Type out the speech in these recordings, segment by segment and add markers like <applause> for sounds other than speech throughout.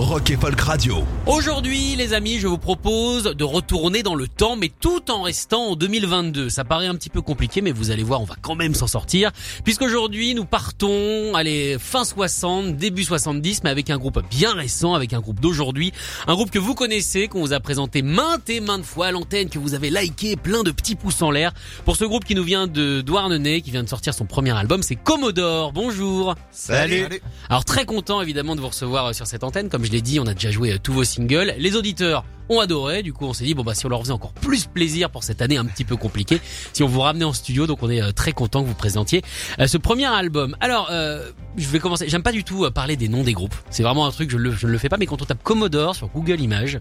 Rock et Folk Radio. Aujourd'hui, les amis, je vous propose de retourner dans le temps, mais tout en restant en 2022. Ça paraît un petit peu compliqué, mais vous allez voir, on va quand même s'en sortir. Puisqu'aujourd'hui, nous partons, allez, fin 60, début 70, mais avec un groupe bien récent, avec un groupe d'aujourd'hui. Un groupe que vous connaissez, qu'on vous a présenté maintes et maintes fois à l'antenne, que vous avez liké, plein de petits pouces en l'air. Pour ce groupe qui nous vient de Douarnenez, qui vient de sortir son premier album, c'est Commodore. Bonjour. Salut. Alors très content évidemment de vous recevoir euh, sur cette antenne. Comme je l'ai dit, on a déjà joué euh, tous vos singles. Les auditeurs ont adoré. Du coup, on s'est dit bon bah si on leur faisait encore plus plaisir pour cette année un petit peu compliquée, si on vous ramenait en studio. Donc on est euh, très content que vous présentiez euh, ce premier album. Alors je vais commencer. J'aime pas du tout parler des noms des groupes. C'est vraiment un truc je, je ne le fais pas. Mais quand on tape Commodore sur Google Images,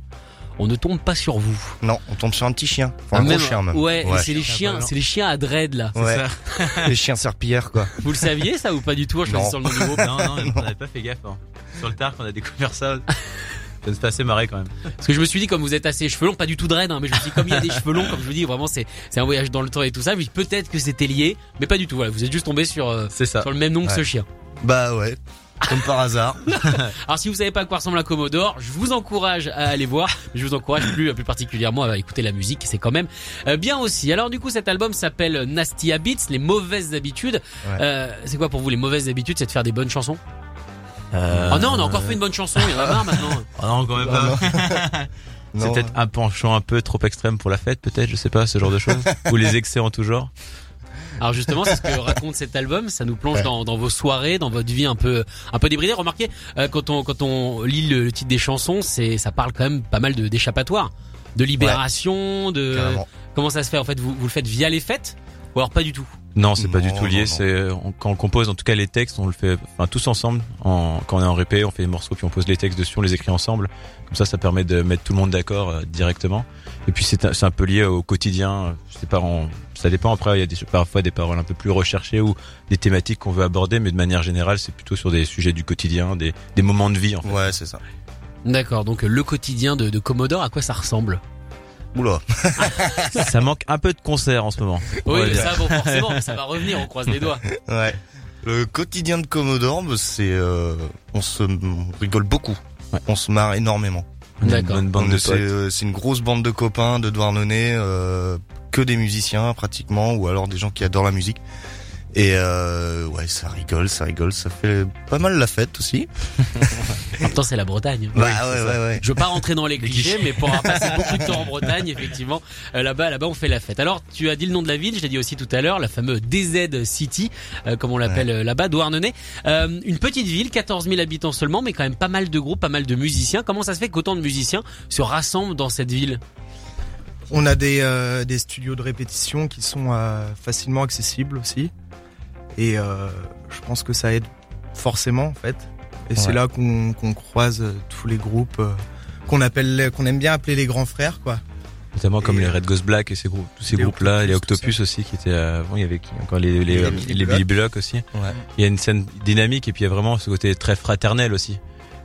on ne tombe pas sur vous. Non, on tombe sur un petit chien. Enfin, un Ah, gros même- chien même. Ouais, c'est les chiens, c'est les chiens à dread là. Ouais. <laughs> Les chiens serpillères quoi. Vous le saviez ça ou pas du tout en choisissant le nom du groupe Non, non, on n'avait pas fait gaffe. hein. Sur le tard, quand on a découvert ça, ça assez marrer quand même. Parce que je me suis dit, comme vous êtes assez cheveux longs, pas du tout dread, hein, mais je me suis dit, comme il y a des cheveux longs, comme je vous dis, vraiment, c'est, c'est un voyage dans le temps et tout ça. Je peut-être que c'était lié, mais pas du tout. Voilà, vous êtes juste tombé sur, euh, ça. sur le même nom que ce chien. Bah ouais. Comme par hasard. <laughs> Alors, si vous savez pas à quoi ressemble un Commodore, je vous encourage à aller voir. Je vous encourage plus, plus particulièrement à écouter la musique. C'est quand même euh, bien aussi. Alors, du coup, cet album s'appelle Nasty Habits, les mauvaises habitudes. Ouais. Euh, c'est quoi pour vous les mauvaises habitudes C'est de faire des bonnes chansons? Euh... Oh non, on a encore fait une bonne chanson. Il y en a marre maintenant. Oh <laughs> non, quand même pas. <laughs> C'est peut-être un penchant un peu trop extrême pour la fête, peut-être, je sais pas, ce genre de choses. Ou les excès en tout genre. Alors justement, c'est ce que raconte cet album. Ça nous plonge Ouais. dans, dans vos soirées, dans votre vie un peu un peu débridée. Remarquez, euh, quand on quand on lit le, le titre des chansons, c'est ça parle quand même pas mal de d'échappatoire, de libération, de Carrément. comment ça se fait en fait. Vous vous le faites via les fêtes ou alors pas du tout? Non, c'est pas Non, du tout lié. C'est on- quand on compose, en tout cas les textes, on le fait, enfin tous ensemble. En, quand on est en répé, on fait des morceaux puis on pose les textes dessus, on les écrit ensemble. Comme ça, ça permet de mettre tout le monde d'accord euh, directement. Et puis c'est un, c'est un peu lié au quotidien. Je sais pas, on- ça dépend. Après, il y a des, parfois des paroles un peu plus recherchées ou des thématiques qu'on veut aborder, mais de manière générale, c'est plutôt sur des sujets du quotidien, des, des moments de vie. En fait. Ouais, c'est ça. D'accord. Donc le quotidien de, de Commodore, à quoi ça ressemble? Oula. <laughs> ça manque un peu de concert en ce moment. Oui, mais ça bon forcément, ça va revenir. On croise les doigts. Ouais. Le quotidien de Commodore, bah, c'est euh, on se on rigole beaucoup. Ouais. On se marre énormément. D'accord. euh, c'est une grosse bande de copains de Douarnenez, euh, que des musiciens pratiquement, ou alors des gens qui adorent la musique. Et euh, ouais, ça rigole, ça rigole, ça fait pas mal la fête aussi. En même temps, c'est la Bretagne. Bah ouais, ouais, ouais. Je veux pas rentrer dans les clichés, mais pour avoir passé beaucoup de temps en <laughs> Bretagne, effectivement, euh, là-bas, là-bas, on fait la fête. Alors, tu as dit le nom de la ville, je l'ai dit aussi tout à l'heure, la fameuse DZ City, euh, comme on l'appelle euh, là-bas, Douarnenez. Euh, une petite ville, 14 000 habitants seulement, mais quand même pas mal de groupes, pas mal de musiciens. Comment ça se fait qu'autant de musiciens se rassemblent dans cette ville? On a des, euh, des studios de répétition qui sont euh, facilement accessibles aussi. Et euh, je pense que ça aide forcément en fait. Et c'est là qu'on croise euh, tous les groupes euh, qu'on appelle, qu'on aime bien appeler les grands frères quoi. Notamment comme Et, les Red Ghost Black et ces groupes, tous ces groupes-là, les Octopus, aussi qui étaient avant, il y avait qui encore les les, Les les, Billy les Block. Billy Block aussi. Ouais. Il y a une scène dynamique et puis il y a vraiment ce côté très fraternel aussi.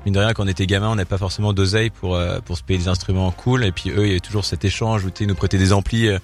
Mine de rien, quand on était gamin, on n'avait pas forcément d'oseille pour euh, pour se payer des instruments cool et puis eux, il y avait toujours cet échange où ils nous prêtaient des amplis euh,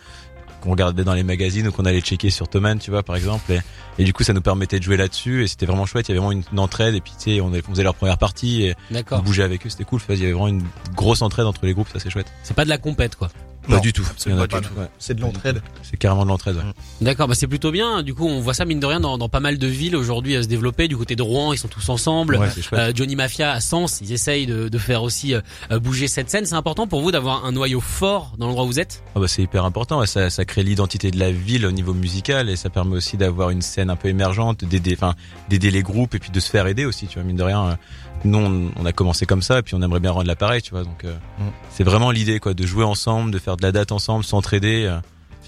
qu'on regardait dans les magazines ou qu'on allait checker sur Thomann, tu vois, par exemple. Et, et du coup, ça nous permettait de jouer là-dessus et c'était vraiment chouette. Il y avait vraiment une, une entraide et puis tu sais, on, on faisait leur première partie et on bougeait avec eux, c'était cool. Il y avait vraiment une grosse entraide entre les groupes, ça c'est chouette. C'est pas de la compète, quoi. Pas Non, du tout. pas pas du du tout. ouais. C'est de l'entraide. C'est carrément de l'entraide. ouais. D'accord, bah c'est plutôt bien. Du coup, on voit ça mine de rien dans, dans pas mal de villes aujourd'hui à se développer. Du côté de Rouen, ils sont tous ensemble. Ouais, c'est chouette. Euh, Johnny Mafia à Sens, ils essayent de, de faire aussi euh, euh, bouger cette scène. C'est important pour vous d'avoir un noyau fort dans l'endroit où vous êtes? Ah bah c'est hyper important, ça, ça crée l'identité de la ville au niveau musical et ça permet aussi d'avoir une scène un peu émergente, d'aider, enfin d'aider les groupes et puis de se faire aider aussi, tu vois mine de rien. euh, nous on, on a commencé comme ça et puis on aimerait bien rendre l'appareil, tu vois. Donc euh, Mm. c'est vraiment l'idée quoi, de jouer ensemble, de faire de la date ensemble, s'entraider. euh,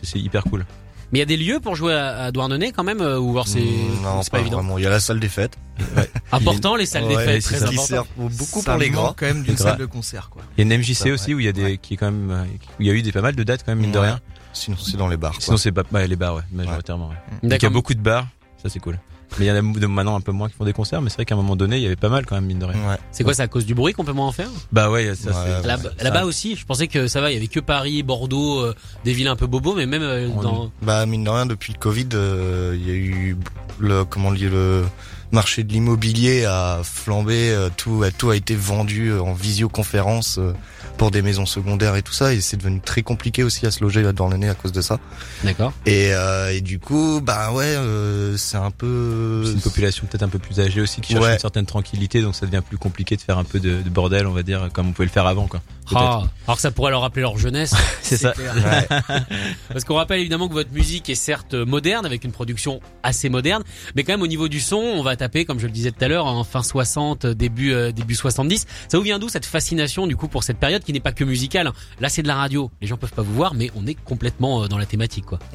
c'est- hyper cool. Mais il y a des lieux pour jouer à, à Douarnenez quand même, euh, ou alors c'est Mm, non, c'est pas, évident. vraiment. Il y a la salle des fêtes. <laughs> Important les salles des Ouais, fêtes, c'est très ça. qui important. sert beaucoup Ça pour les gras. quand même d'une salle de concert, quoi. Il y a une MJC Ça, aussi ouais. où il y a des Ouais. qui est quand même euh, où il y a eu des pas mal de dates quand même mine de Ouais. rien. Sinon, c'est dans les bars. Sinon c'est pas ouais, les bars ouais, majoritairement. Ouais. Donc, il y a beaucoup de bars, ça c'est cool. Mais il y en a de maintenant un peu moins qui font des concerts, mais c'est vrai qu'à un moment donné, il y avait pas mal quand même mine de rien. Ouais. C'est quoi, c'est à cause du bruit qu'on peut moins en faire? Bah ouais, ça Ouais, Là-bas aussi, je pensais que ça va, il y avait que Paris, Bordeaux, euh, des villes un peu bobos, mais même euh, On- dans... Bah mine de rien, depuis le Covid, euh, il y a eu le comment dire le marché de l'immobilier a flambé, euh, tout a tout a été vendu euh, en visioconférence euh, pour des maisons secondaires et tout ça, et c'est devenu très compliqué aussi à se loger là dans l'année à cause de ça. D'accord. Et, euh, et du coup, bah ouais, euh, c'est un peu C'est une population peut-être un peu plus âgée aussi qui cherche Ouais. une certaine tranquillité, donc ça devient plus compliqué de faire un peu de, de bordel, on va dire, comme on pouvait le faire avant, quoi. Ah, alors que ça pourrait leur rappeler leur jeunesse. <laughs> C'est ça. Ouais. <laughs> Parce qu'on rappelle évidemment que votre musique est certes moderne, avec une production assez moderne, mais quand même au niveau du son, on va comme je le disais tout à l'heure, en fin 60, début euh, début 70. Ça vous vient d'où cette fascination du coup pour cette période qui n'est pas que musicale hein? Là c'est de la radio, les gens peuvent pas vous voir, mais on est complètement euh, dans la thématique quoi. <laughs>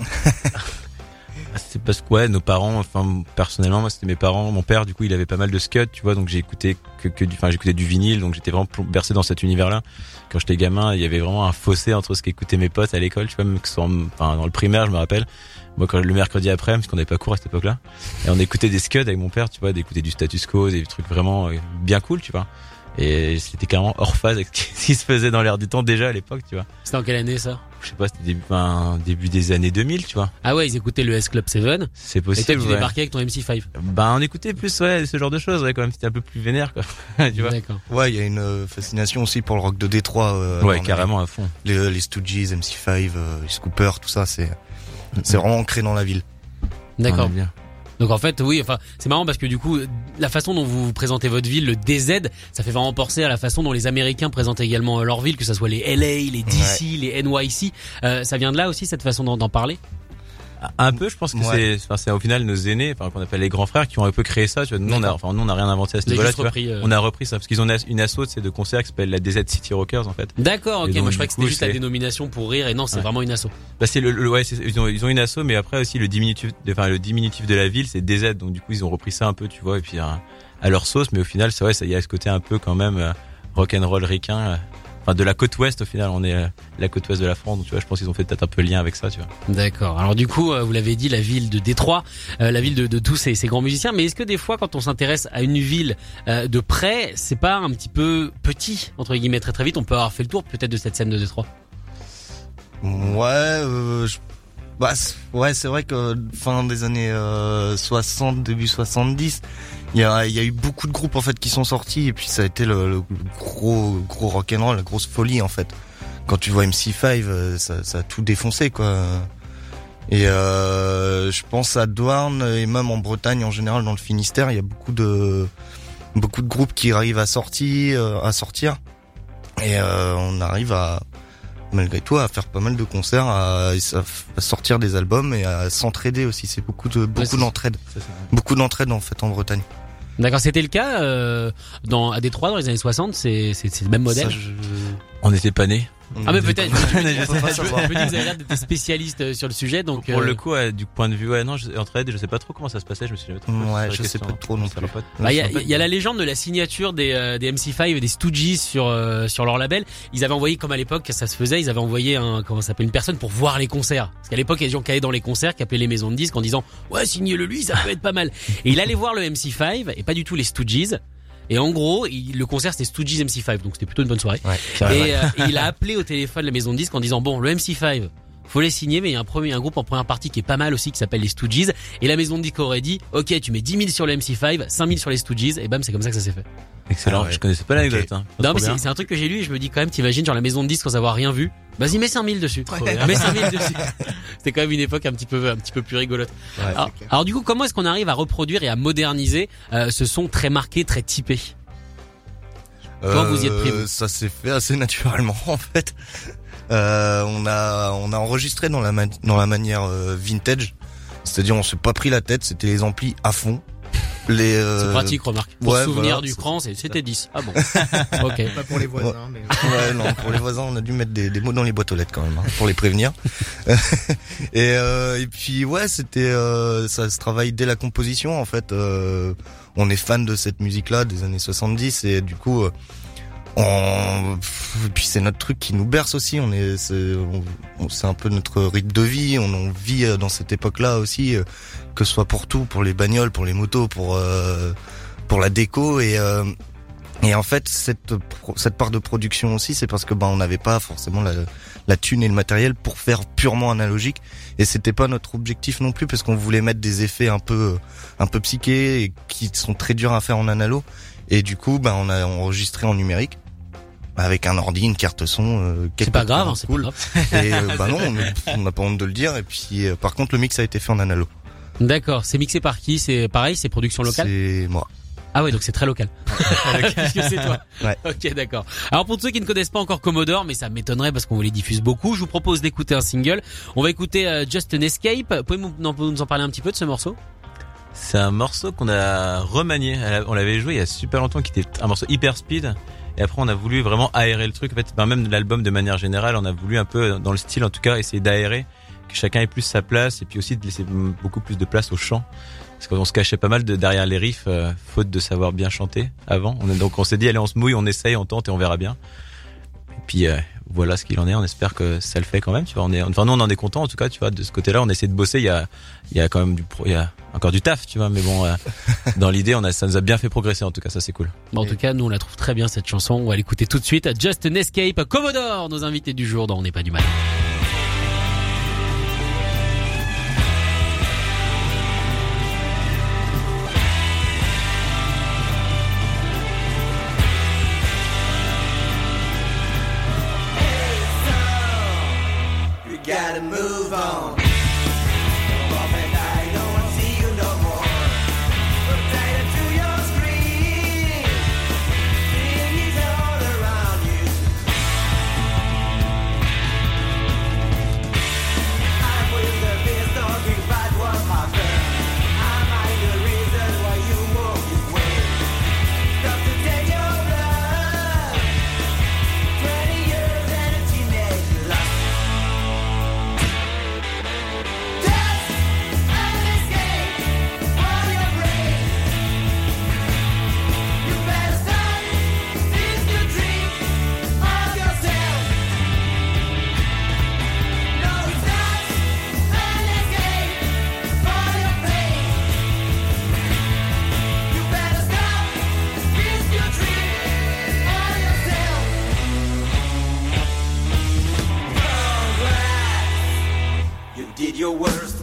C'est parce que ouais, nos parents, enfin personnellement, moi c'était mes parents, mon père du coup il avait pas mal de scuds, tu vois, donc j'ai que, du, enfin j'écoutais du vinyle, donc j'étais vraiment bercé dans cet univers-là. Quand j'étais gamin, il y avait vraiment un fossé entre ce qu'écoutaient mes potes à l'école, tu vois, même que enfin dans le primaire, je me rappelle. Moi quand le mercredi après, parce qu'on n'avait pas cours à cette époque-là, et on écoutait des scuds avec mon père, tu vois, d'écouter du status quo, des trucs vraiment euh, bien cool, tu vois. Et c'était carrément hors phase avec <laughs> ce qui se faisait dans l'air du temps déjà à l'époque, tu vois. C'était en quelle année ça? Je sais pas, c'était début, enfin, début des années 2000, tu vois. Ah ouais, ils écoutaient le S Club 7 C'est et toi possible. tu ouais. débarquais avec ton MC5. Bah on écoutait plus ouais ce genre de choses ouais quand même c'était un peu plus vénère quoi <laughs> tu vois D'accord. Ouais, il y a une euh, fascination aussi pour le rock de Détroit. euh, ouais carrément à fond Les, les Stooges, MC5, euh, les Scooper, tout ça, c'est c'est vraiment ancré dans la ville. D'accord. Donc en fait, oui, enfin, c'est marrant parce que du coup, la façon dont vous présentez votre ville, le DZ, ça fait vraiment penser à la façon dont les Américains présentent également euh, leur ville, que ce soit les LA, les DC, les NYC. Euh, ça vient de là aussi cette façon d'en parler? Un peu je pense que Ouais. c'est enfin c'est au final nos aînés enfin qu'on appelle les grands frères qui ont un peu créé ça tu vois nous on a enfin nous on n'a rien inventé à ce niveau-là euh, on a repris ça parce qu'ils ont une as- une asso c'est de concerts qui s'appelle la DZ City Rockers en fait D'accord, ok. Donc, Moi, je croyais que c'était juste la dénomination pour rire, et non, c'est Ouais. vraiment une asso. bah c'est le, le- ouais ils ont ils ont une asso mais après aussi le diminutif de- enfin le diminutif de la ville c'est DZ donc du coup ils ont repris ça un peu tu vois et puis à, à leur sauce mais au final c'est vrai ça y a ce côté un peu quand même euh, rock and roll ricain euh, enfin de la côte ouest au final on est euh, la côte ouest de la France donc tu vois je pense qu'ils ont fait peut-être un peu lien avec ça tu vois D'accord. Alors du coup, euh, vous l'avez dit, la ville de Détroit, euh, la ville de, de tous ces, ces grands musiciens. Mais est-ce que des fois, quand on s'intéresse à une ville de près, c'est pas un petit peu petit entre guillemets très très vite On peut avoir fait le tour peut-être de cette scène de Détroit? Ouais, euh, je- bah, ouais, c'est vrai que fin des années euh, 60, début 70, il y a, y a eu beaucoup de groupes en fait qui sont sortis et puis ça a été le, le gros gros rock'n'roll, la grosse folie en fait. Quand tu vois MC5, euh, ça, ça a tout défoncé quoi. Et euh, je pense à Douarn et même en Bretagne en général dans le Finistère, il y a beaucoup de beaucoup de groupes qui arrivent à sortir, euh, à sortir. Et euh, on arrive à malgré tout à faire pas mal de concerts, à, à sortir des albums et à s'entraider aussi. C'est beaucoup de beaucoup d'entraide, beaucoup d'entraide en fait en Bretagne. D'accord, c'était le cas euh, dans à Détroit dans les années 60. C'est c'est c'est le même modèle? Ça, je- on n'était pas nés Ah mais peut-être. je, me dis- que vous avez l'air d'être <laughs> spécialiste euh, sur le sujet, donc. Pour euh, le coup, du point de vue, ouais, non, je, entre aides, je sais pas trop comment ça se passait, je me suis jamais trop Ouais, je sais pas trop non Ça plus. va pas- Bah, il y, a, il y a la légende de la signature des, euh, des MC5 et des Stooges sur euh, sur leur label. Ils avaient envoyé, comme à l'époque ça se faisait, ils avaient envoyé un comment ça s'appelle une personne pour voir les concerts. Parce qu'à l'époque il y a des gens qui allaient dans les concerts, qui appelaient les maisons de disques en disant ouais signez-le lui, ça peut être pas mal. Et il allait voir le MC5 et pas du tout les Stooges. Et en gros, il- le concert c'était Stooges MC5, donc c'était plutôt une bonne soirée. Ouais, Et, euh, et il a appelé au téléphone la maison de disques en disant bon le MC5 faut les signer mais il y a un premier un groupe en première partie qui est pas mal aussi qui s'appelle les Stooges. Et la maison de disques aurait dit ok tu mets 10 000 sur le MC5 5 000 sur les Stooges et bam c'est comme ça que ça s'est fait. Excellent, Ah ouais. je connaissais pas l'anecdote. Hein. Non mais c'est un truc que j'ai lu et je me dis quand même t'imagines genre la maison de disques sans avoir rien vu vas-y mets 5000 dessus. Mets 5000 dessus. C'était quand même une époque un petit peu un petit peu plus rigolote. Ouais, alors, alors du coup comment est-ce qu'on arrive à reproduire et à moderniser euh, ce son très marqué très typé? Comment vous y êtes pris, Euh, Ça s'est fait assez naturellement <laughs> en fait. Euh, on a on a enregistré dans la dans la manière euh, vintage, c'est-à-dire on s'est pas pris la tête, c'était les amplis à fond Les, euh, C'est pratique, remarque. Pour ouais, souvenir voilà, du cran, c'était 10. Ah bon. <laughs> ok. Pas pour les voisins, mais. Ouais, non, pour les voisins, on a dû mettre des, des mots dans les boîtes aux lettres quand même, hein, pour les prévenir. <laughs> et, euh, et puis ouais, c'était euh, ça se travaille dès la composition en fait. Euh, on est fan de cette musique-là des années 70 et du coup, euh, on, et puis c'est notre truc qui nous berce aussi. On est, c'est on- c'est un peu notre rythme de vie. On, on vit euh, dans cette époque-là aussi, euh, que ce soit pour tout, pour les bagnoles, pour les motos, pour euh, pour la déco et euh, et en fait, cette, cette part de production aussi, c'est parce que ben on n'avait pas forcément la, la thune et le matériel pour faire purement analogique, et c'était pas notre objectif non plus, parce qu'on voulait mettre des effets un peu un peu psychés et qui sont très durs à faire en analo, et du coup, ben on a enregistré en numérique avec un ordi, une carte son. euh, C'est pas grave, hein, c'est pas cool. grave. Et euh, bah non, on- n'a pas honte de le dire. Et puis, euh, par contre, le mix a été fait en analo. D'accord. C'est mixé par qui? C'est pareil, c'est production locale? C'est moi. Ah ouais, donc c'est très local. <laughs> Puisque c'est toi. Ouais. Ok, d'accord. Alors pour ceux qui ne connaissent pas encore Commodore, mais ça m'étonnerait parce qu'on vous les diffuse beaucoup, je vous propose d'écouter un single. On va écouter euh, Just an Escape. Pouvez-vous nous en parler un petit peu de ce morceau? C'est un morceau qu'on a remanié. On l'avait joué il y a super longtemps, qui était un morceau hyper speed. Et après, on a voulu vraiment aérer le truc. En fait, ben, même l'album de manière générale, on a voulu un peu, dans le style en tout cas, essayer d'aérer, que chacun ait plus sa place, et puis aussi de laisser beaucoup plus de place au chant. Parce qu'on se cachait pas mal de derrière les riffs, euh, faute de savoir bien chanter avant. Donc on s'est dit, allez, on se mouille, on essaye, on tente et on verra bien. Puis euh, voilà ce qu'il en est. On espère que ça le fait quand même. Tu vois, on est, enfin nous on en est content en tout cas. Tu vois, de ce côté-là, on essaie de bosser. Il y a, il y a quand même du, pro, il y a encore du taf, tu vois. Mais bon, euh, <laughs> dans l'idée, on a, ça nous a bien fait progresser en tout cas. Ça c'est cool. Bon, en tout cas, nous on la trouve très bien cette chanson. On va l'écouter tout de suite. Just an Escape. Commodore, nos invités du jour dans On n'est pas du mal. your words.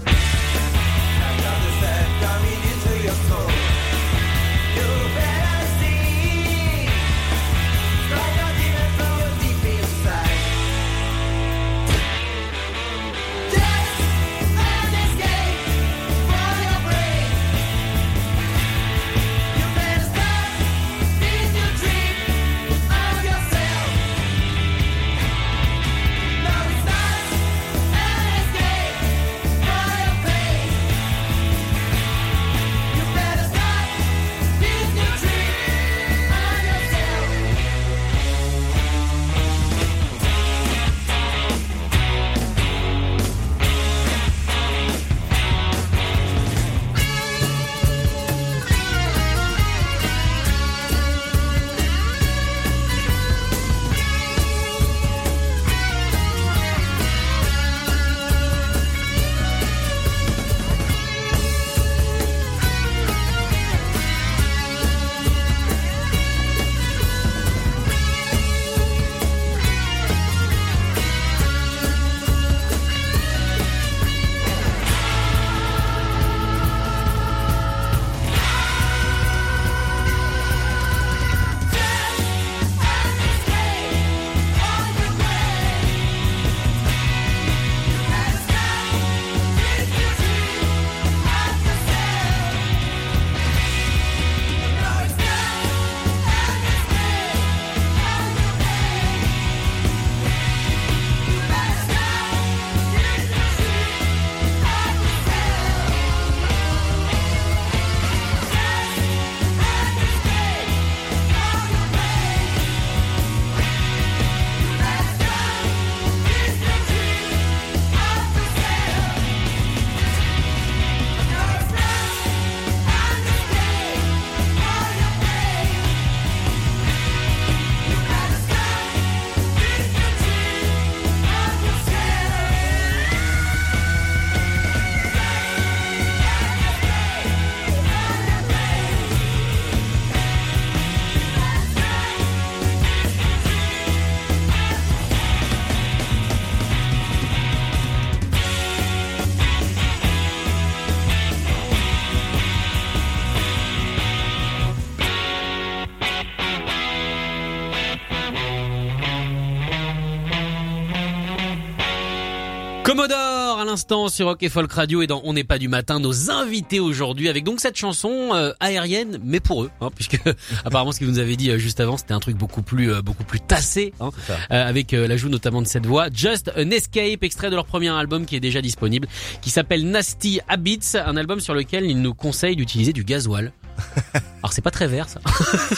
Commodore à l'instant sur Rock et Folk Radio et dans On n'est pas du matin nos invités aujourd'hui avec donc cette chanson euh, aérienne mais pour eux hein, <laughs> puisque apparemment ce que vous nous avez dit euh, juste avant c'était un truc beaucoup plus euh, beaucoup plus tassé hein, euh, avec euh, l'ajout notamment de cette voix Just an Escape extrait de leur premier album qui est déjà disponible qui s'appelle Nasty Habits un album sur lequel ils nous conseillent d'utiliser du gasoil. <laughs> Alors c'est pas très vert ça.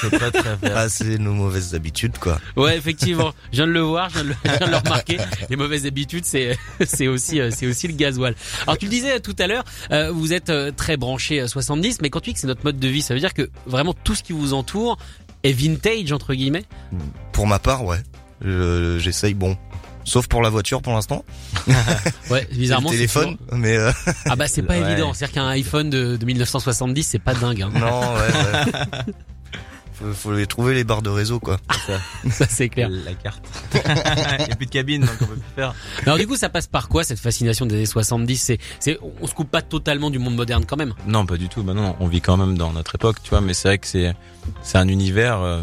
C'est pas très vert. Ah, c'est nos mauvaises habitudes, quoi. Ouais, effectivement. Je viens de le voir, je viens de le, <laughs> je viens de le remarquer. Les mauvaises habitudes, c'est <laughs> c'est aussi euh, c'est aussi le gasoil. Alors tu le disais tout à l'heure, euh, vous êtes euh, très branché euh, 70, mais quand tu dis que c'est notre mode de vie, ça veut dire que vraiment tout ce qui vous entoure est vintage entre guillemets? Pour ma part, ouais. Je- J'essaye, bon. Sauf pour la voiture pour l'instant. <laughs> Ouais, bizarrement. le téléphone, toujours- mais euh, Ah bah c'est pas <laughs> Ouais. évident. C'est-à-dire qu'un iPhone de, de 1970, c'est pas dingue. Hein. non, ouais, ouais. <laughs> Faut, faut les trouver les barres de réseau, quoi. Ça c'est clair. La carte. Il y a plus de cabine, donc on peut plus faire. Alors du coup, ça passe par quoi cette fascination des années 70 C'est c'est on se coupe pas totalement du monde moderne quand même? Non, pas du tout. Bah non, on vit quand même dans notre époque, tu vois. Mais c'est vrai que c'est c'est un univers. euh,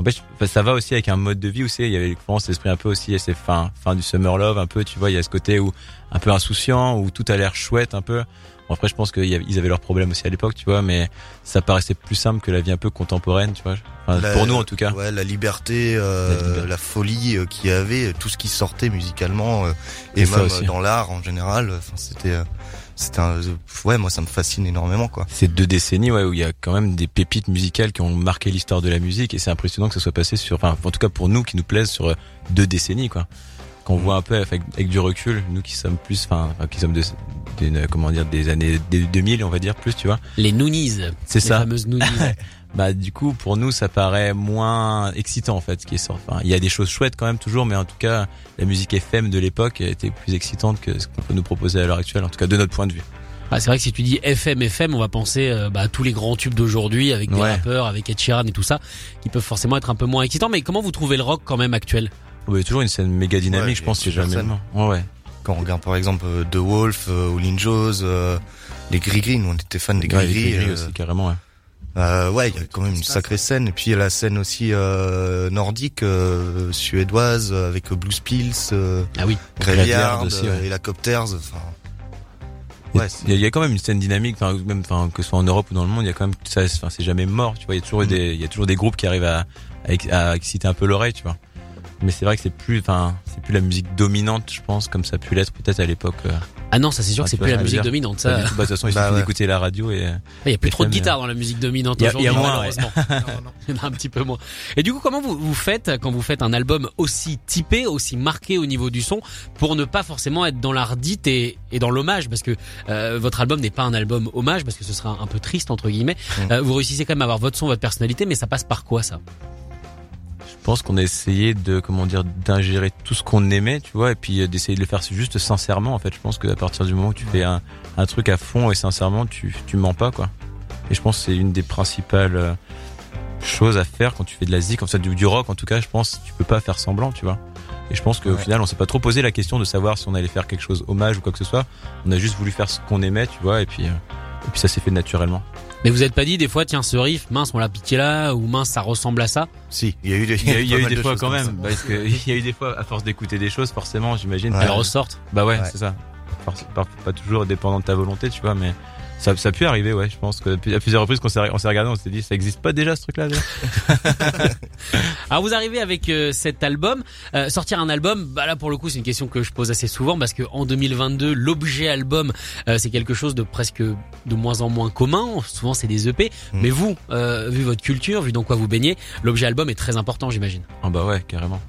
En fait, je- ça va aussi avec un mode de vie où c'est. Il y avait France l'esprit un peu aussi. C'est fin fin du summer love un peu. Tu vois, il y a ce côté où un peu insouciant où tout a l'air chouette un peu. Bon, après, je pense qu'ils avaient leurs problèmes aussi à l'époque, tu vois. Mais ça paraissait plus simple que la vie un peu contemporaine, tu vois. Enfin, La- pour nous en tout cas. Ouais, la liberté, euh, La liberté. la folie euh, qu'il y avait, tout ce qui sortait musicalement euh, et ça même euh, dans l'art en général. C'était, c'était, un- ouais, moi ça me fascine énormément, quoi. C'est deux décennies ouais, où il y a quand même des pépites musicales qui ont marqué l'histoire de la musique et c'est impressionnant que ça soit passé sur, enfin en tout cas pour nous qui nous plaisent sur euh, deux décennies quoi. Qu'on voit un peu avec, avec du recul, nous qui sommes plus, enfin qui sommes de, d'une- comment dire des années des 2000 on va dire plus tu vois. Les Noonies. C'est les ça. fameuses Noonies. <laughs> Bah du coup pour nous ça paraît moins excitant en fait ce qui est sorti. Enfin, il y a des choses chouettes quand même toujours mais en tout cas la musique FM de l'époque était plus excitante que ce qu'on peut nous proposer à l'heure actuelle en tout cas de notre point de vue. Bah, c'est vrai que si tu dis FM, FM, on va penser euh, bah, à tous les grands tubes d'aujourd'hui avec des Ouais. rappeurs, avec Ed Sheeran et tout ça, qui peuvent forcément être un peu moins excitants. Mais comment vous trouvez le rock quand même actuel? Il y a toujours une scène méga dynamique Ouais, je pense plusieurs jamais Ouais ouais. Quand on regarde par exemple euh, The Wolf, euh, ou Jones, euh, les Gris Gris, nous on était fans des Ouais, Gris les Gris. gris aussi carrément ouais. Euh, ouais, il y a quand même une sacrée scène. Et puis il y a la scène aussi euh, nordique, euh, suédoise, euh, avec Blue Spills, euh, Ah oui. Graveyard, aussi, euh, ouais. Helicopters. Enfin, Il y a- ouais, il y, a- il y a quand même une scène dynamique, enfin même, enfin que ce soit en Europe ou dans le monde, il y a quand même ça, enfin c'est jamais mort, tu vois. Il y a toujours Mhm. des, il y a toujours des groupes qui arrivent à, à, à exciter un peu l'oreille, tu vois. Mais c'est vrai que c'est plus, enfin c'est plus la musique dominante, je pense, comme ça a pu l'être peut-être à l'époque. Ah non, ça c'est sûr Ah, que c'est tu plus la musique dire, dominante. Ça, tout. Bah, de toute façon, il Bah suffit ouais. d'écouter la radio et. il y a plus trop de guitare dans la musique dominante Il y a- il y aujourd'hui, a moins, ouais. malheureusement. <laughs> Il y en a un petit peu moins. Et du coup, comment vous, vous faites quand vous faites un album aussi typé, aussi marqué au niveau du son, pour ne pas forcément être dans l'ardite et, et dans l'hommage, parce que euh, votre album n'est pas un album hommage, parce que ce sera un peu triste entre guillemets. Mm. Euh, vous réussissez quand même à avoir votre son, votre personnalité, mais ça passe par quoi ça? Pense qu'on a essayé de, comment dire, d'ingérer tout ce qu'on aimait, tu vois, et puis euh, d'essayer de le faire juste sincèrement. En fait, je pense qu'à partir du moment où tu fais un, un truc à fond et sincèrement, tu, tu mens pas, quoi. Et je pense que c'est une des principales euh, choses à faire quand tu fais de la zik, comme ça, du, du rock, en tout cas, je pense, tu peux pas faire semblant, tu vois. Et je pense qu'au Ouais. final, on s'est pas trop posé la question de savoir si on allait faire quelque chose hommage ou quoi que ce soit. On a juste voulu faire ce qu'on aimait, tu vois, et puis, euh, et puis ça s'est fait naturellement. Mais vous êtes pas dit des fois, tiens, ce riff, mince, on l'a piqué là, ou mince, ça ressemble à ça si, il y a eu des, <laughs> Il y a, il y a pas eu mal des de fois quand même, parce que il y a eu des fois, à force d'écouter des choses, forcément, j'imagine. Ouais. Elles ressortent. Bah ouais, Ouais. c'est ça. Pas toujours dépendant de ta volonté, tu vois, mais ça, ça a pu arriver, ouais. Je pense que à plusieurs reprises qu'on s'est on s'est regardé, on s'est dit, ça existe pas déjà ce truc-là. <laughs> Alors vous arrivez avec euh, cet album, Euh, sortir un album, bah là pour le coup c'est une question que je pose assez souvent parce que en 2022 l'objet album euh, c'est quelque chose de presque de moins en moins commun. Souvent c'est des EP, Mm. mais vous, euh, vu votre culture, vu dans quoi vous baignez, l'objet album est très important j'imagine. Ah bah ouais, carrément.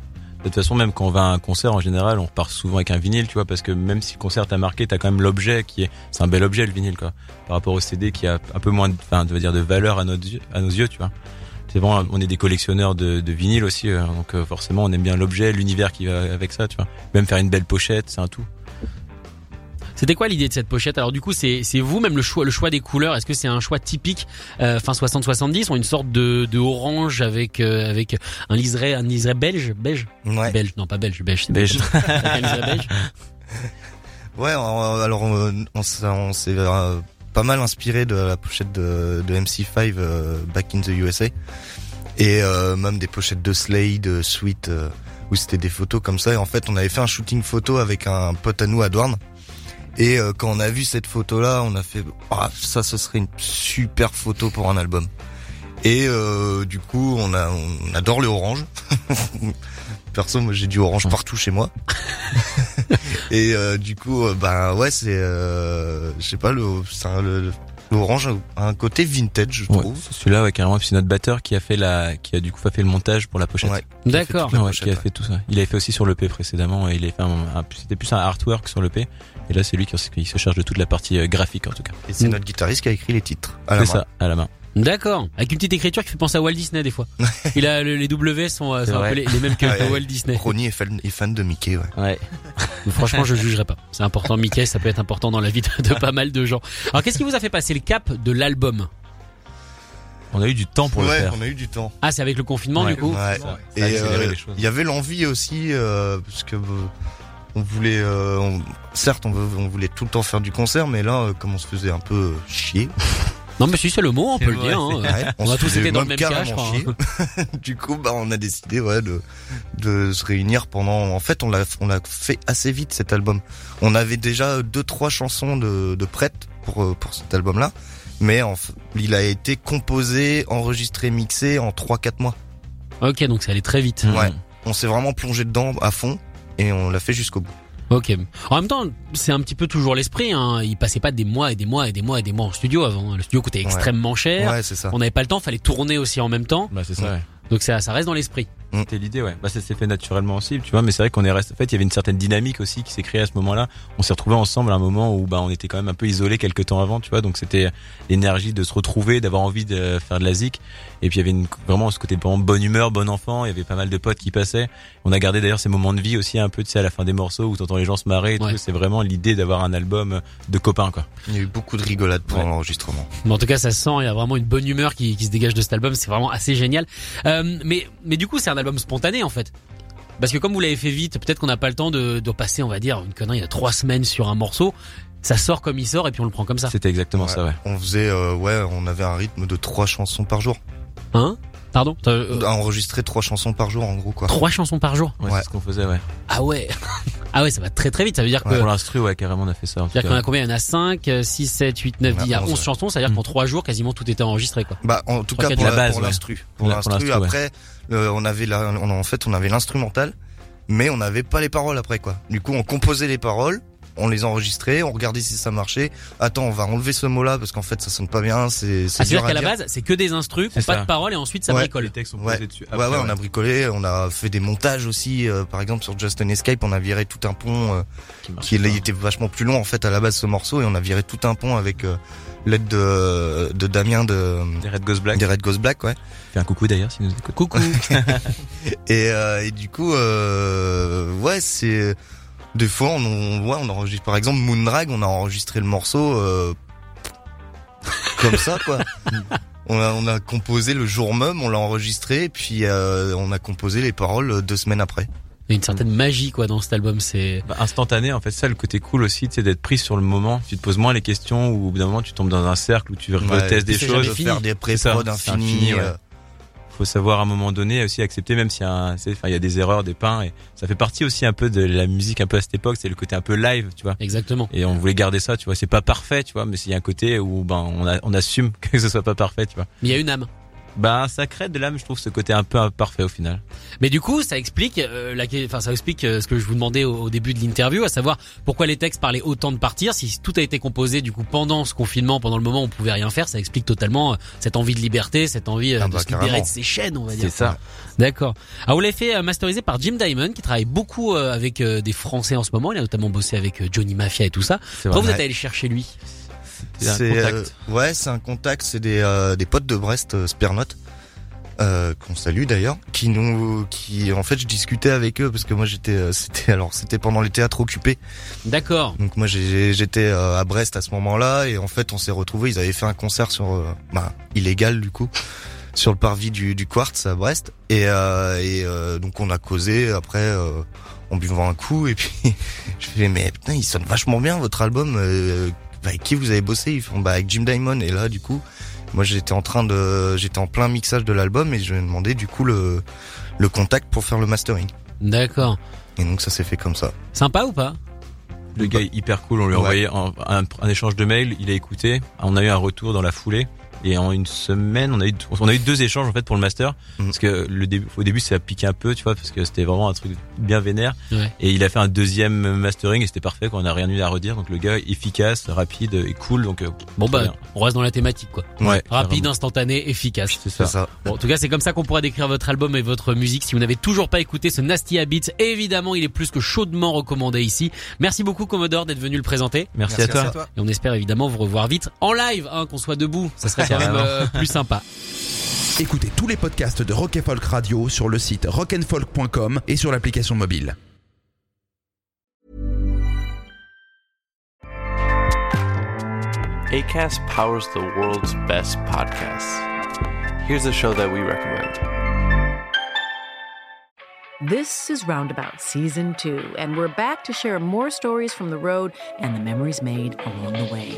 De toute façon, même quand on va à un concert, en général, on repart souvent avec un vinyle, tu vois, parce que même si le concert t'a marqué, t'as quand même l'objet qui est, c'est un bel objet le vinyle, quoi, par rapport au CD qui a un peu moins, de, enfin, de valeur à, notre, yeux- à nos yeux, tu vois. C'est vraiment, on est des collectionneurs de, de vinyle aussi, euh, donc euh, forcément, on aime bien l'objet, l'univers qui va avec ça, tu vois. Même faire une belle pochette, c'est un tout. C'était quoi l'idée de cette pochette? Alors du coup c'est c'est vous même le choix le choix des couleurs. Est-ce que c'est un choix typique euh, fin 60-70 ou une sorte de, de orange avec euh, avec un liseré un liseré belge belge? Ouais. belge non pas belge belge Belge. Un belge. <laughs> Ouais, alors on, s'est- on s'est euh, pas mal inspiré de la pochette de, de MC5 euh, Back in the USA et euh, même des pochettes de Slade, euh, Sweet, où c'était des photos comme ça. Et en fait, on avait fait un shooting photo avec un pote à nous à Douarn. Et euh, quand on a vu cette photo-là, on a fait ah, ça, ce serait une super photo pour un album. Et euh, du coup, on a, on adore le orange. <laughs> Perso, moi j'ai du orange partout chez moi. <laughs> et euh, du coup, euh, bah ouais, c'est, je sais pas, le, le, le- l'orange a un côté vintage, je Ouais, trouve. celui-là, ouais, carrément. C'est notre batteur qui a fait la, qui a du coup fait le montage pour la pochette. Ouais. D'accord. Ouais, qui a fait tout ça. Il avait fait aussi sur l'EP précédemment et il avait fait un, un- c'était plus un artwork sur l'EP. Et là, c'est lui qui, qui se charge de toute la partie euh, graphique en tout cas. Et c'est Mm. notre guitariste qui a écrit les titres. à la C'est main. ça, à la main. D'accord. Avec une petite écriture qui fait penser à Walt Disney des fois. <laughs> Il a le- les W sont, euh, sont un peu les, les mêmes que <laughs> Ouais. Walt Disney. Ronnie est fan, est fan de Mickey, ouais. Ouais. Mais franchement, je jugerai pas. C'est important. Mickey, ça peut être important dans la vie de, de pas mal de gens. Alors, qu'est-ce qui vous a fait passer le cap de l'album? On a eu du temps pour ouais, le faire. on a eu du temps. Ah, c'est avec le confinement Ouais. du coup? Ouais. Ça a Et accéléré euh, il y avait l'envie aussi, euh, parce que euh, on voulait, euh, on- certes, on, veut- on voulait tout le temps faire du concert, mais là, euh, comme on se faisait un peu euh, chier, Non, mais si c'est le mot, on peut le dire. hein. ouais, On a tous été dans le même cas, je crois. hein. <laughs> du coup, bah, on a décidé, ouais, de, de se réunir pendant. En fait, on l'a, on l'a fait assez vite cet album. On avait déjà deux, trois chansons de, de prêtes pour euh, pour cet album-là, mais en il a été composé, enregistré, mixé en trois, quatre mois. Ok, donc ça allait très vite. Ouais. On s'est vraiment plongé dedans à fond et on l'a fait jusqu'au bout. Ok. En même temps, c'est un petit peu toujours l'esprit. Hein. Il passait pas des mois et des mois et des mois et des mois en studio avant. Le studio coûtait extrêmement cher. Ouais, c'est ça. On n'avait pas le temps, fallait tourner aussi en même temps. Bah, c'est ça, ouais. Donc ça, ça reste dans l'esprit. C'était l'idée, ouais. Bah, ça s'est fait naturellement aussi, tu vois. Mais c'est vrai qu'on est resté. En fait, il y avait une certaine dynamique aussi qui s'est créée à ce moment-là. On s'est retrouvés ensemble à un moment où, bah, on était quand même un peu isolés quelques temps avant, tu vois. Donc c'était l'énergie de se retrouver, d'avoir envie de faire de la zik. Et puis il y avait une, vraiment ce côté vraiment bonne humeur, bon enfant. Il y avait pas mal de potes qui passaient. On a gardé d'ailleurs ces moments de vie aussi un peu, tu sais, à la fin des morceaux où t'entends les gens se marrer. Et Ouais. tout. C'est vraiment l'idée d'avoir un album de copains, quoi. Il y a eu beaucoup de rigolades pour Ouais. l'enregistrement. Mais en tout cas, ça se sent. Il y a vraiment une bonne humeur qui, qui se dégage de cet album. C'est vraiment assez génial. Euh, mais, mais du coup, c'est un album spontané en fait. Parce que comme vous l'avez fait vite, peut-être qu'on n'a pas le temps de, de passer, on va dire, une connerie, il y a trois semaines sur un morceau. Ça sort comme il sort et puis on le prend comme ça. C'était exactement Ouais. ça, ouais. On faisait, euh, ouais, on avait un rythme de trois chansons par jour. Hein? Pardon Euh, enregistrer trois chansons par jour, en gros, quoi. Trois chansons par jour Ouais, Ouais. c'est ce qu'on faisait, ouais. Ah ouais <laughs> Ah ouais, ça va très très vite. Ça veut dire que Pour l'instru, ouais, carrément, on a fait ça. C'est-à-dire qu'on a combien? Il y en a 5, 6, 7, 8, 9, On a 10, il y a 11, 11 ouais. chansons, c'est-à-dire Mm. qu'en 3 jours, quasiment tout était enregistré, quoi. Bah, en tout Trois, cas, pour la la, base, pour ouais. l'instru. Pour l'instru, l'instru, ouais. après, euh, on avait la, on, en fait, on avait l'instrumental, mais on n'avait pas les paroles après, quoi. Du coup, on composait les paroles, on les enregistrait, on regardait si ça marchait. Attends, on va enlever ce mot-là parce qu'en fait, ça sonne pas bien, c'est, c'est Ah, dur c'est-à-dire à qu'à la dire. base, c'est que des instrus, pas ça. de paroles et ensuite ça Ouais. bricole. Les textes sont Ouais. posés dessus. Ouais, après, ouais, on a bricolé, on a fait des montages aussi. euh, par exemple, sur Just an Escape, on a viré tout un pont euh, qui était vachement plus long en fait à la base ce morceau et on a viré tout un pont avec euh, l'aide de, de Damien de Des Red Ghost Black. des Red Ghost Black, ouais. Fais un coucou d'ailleurs si nous écoute. Coucou. <laughs> Et, euh, et du coup, euh, ouais, c'est des fois on, on, ouais, on enregistre par exemple Moondrag, on a enregistré le morceau euh, comme ça quoi. <laughs> On a, on a composé le jour même, on l'a enregistré, puis euh, on a composé les paroles deux semaines après. Il y a une certaine magie, quoi, dans cet album. C'est Bah, instantané, en fait, ça, le côté cool aussi, tu sais, d'être pris sur le moment. Tu te poses moins les questions ou au bout d'un moment, tu tombes dans un cercle où tu retestes des c'est choses. faire des C'est ça, pré-prod c'est infinis. Faut savoir à un moment donné aussi accepter, même s'il y a, un- enfin, il y a des erreurs, des pains, et ça fait partie aussi un peu de la musique un peu à cette époque. C'est le côté un peu live, tu vois. exactement. Et on voulait garder ça, tu vois. C'est pas parfait, tu vois, mais s'il y a un côté où ben on, a, on assume <laughs> que ce soit pas parfait, tu vois. Mais il y a une âme. Bah ça crée de l'âme, je trouve, ce côté un peu imparfait au final. Mais du coup, ça explique, euh, la, enfin, ça explique euh, ce que je vous demandais au, au début de l'interview, à savoir pourquoi les textes parlaient autant de partir. Si tout a été composé du coup pendant ce confinement, pendant le moment où on pouvait rien faire, ça explique totalement euh, cette envie de liberté, cette envie euh, Ah de bah, se libérer de ses chaînes, on va dire. C'est ça. D'accord. Alors vous l'avez fait euh, masteriser par Jim Diamond, qui travaille beaucoup euh, avec euh, des Français en ce moment. Il a notamment bossé avec euh, Johnny Mafia et tout ça. C'est Pourquoi vous êtes allé chercher lui? C'est un C'est contact. euh, ouais, c'est un contact, c'est des euh, des potes de Brest, euh, Spernote, euh, qu'on salue d'ailleurs, qui nous, qui en fait, je discutais avec eux parce que moi j'étais, euh, c'était <laughs> alors c'était pendant les théâtres occupés, D'accord. donc moi j'étais euh, à Brest à ce moment-là et en fait on s'est retrouvés, ils avaient fait un concert sur, bah illégal du coup, sur le parvis du, du Quartz à Brest et euh, et euh, donc on a causé après. Euh, en buvant un coup et puis <laughs> je fais mais putain il sonne vachement bien votre album euh, bah, avec qui vous avez bossé ils font bah avec Jim Diamond et là du coup moi j'étais en train de j'étais en plein mixage de l'album et je lui ai demandé du coup le le contact pour faire le mastering D'accord. Et donc ça s'est fait comme ça. Sympa ou pas? Le gars est hyper cool, on lui a Ouais. envoyé un, un- un échange de mails, il a écouté, on a eu un retour dans la foulée. Et en une semaine, on a eu on a eu deux échanges en fait pour le master Mhm. parce que le début au début ça a piqué un peu, tu vois, parce que c'était vraiment un truc bien vénère. Ouais. Et il a fait un deuxième mastering et c'était parfait, quoi. On a rien eu à redire. Donc le gars efficace, rapide et cool. Donc euh, Bon bah, bien. on reste dans la thématique quoi. ouais, Rapide, instantané, efficace. c'est ça. Bon, en tout cas, c'est comme ça qu'on pourra décrire votre album et votre musique. Si vous n'avez toujours pas écouté ce Nasty Habits, évidemment, il est plus que chaudement recommandé ici. Merci beaucoup, Commodore, d'être venu le présenter. Merci, à toi. Et on espère évidemment vous revoir vite en live, hein, qu'on soit debout. Ça serait quand même euh, plus sympa. Écoutez tous les podcasts de Rock Folk Radio sur le site rockandfolk.com et sur l'application mobile. ACAST powers the world's best podcasts. Here's a show that we recommend. This is Roundabout Season 2, and we're back to share more stories from the road and the memories made along the way.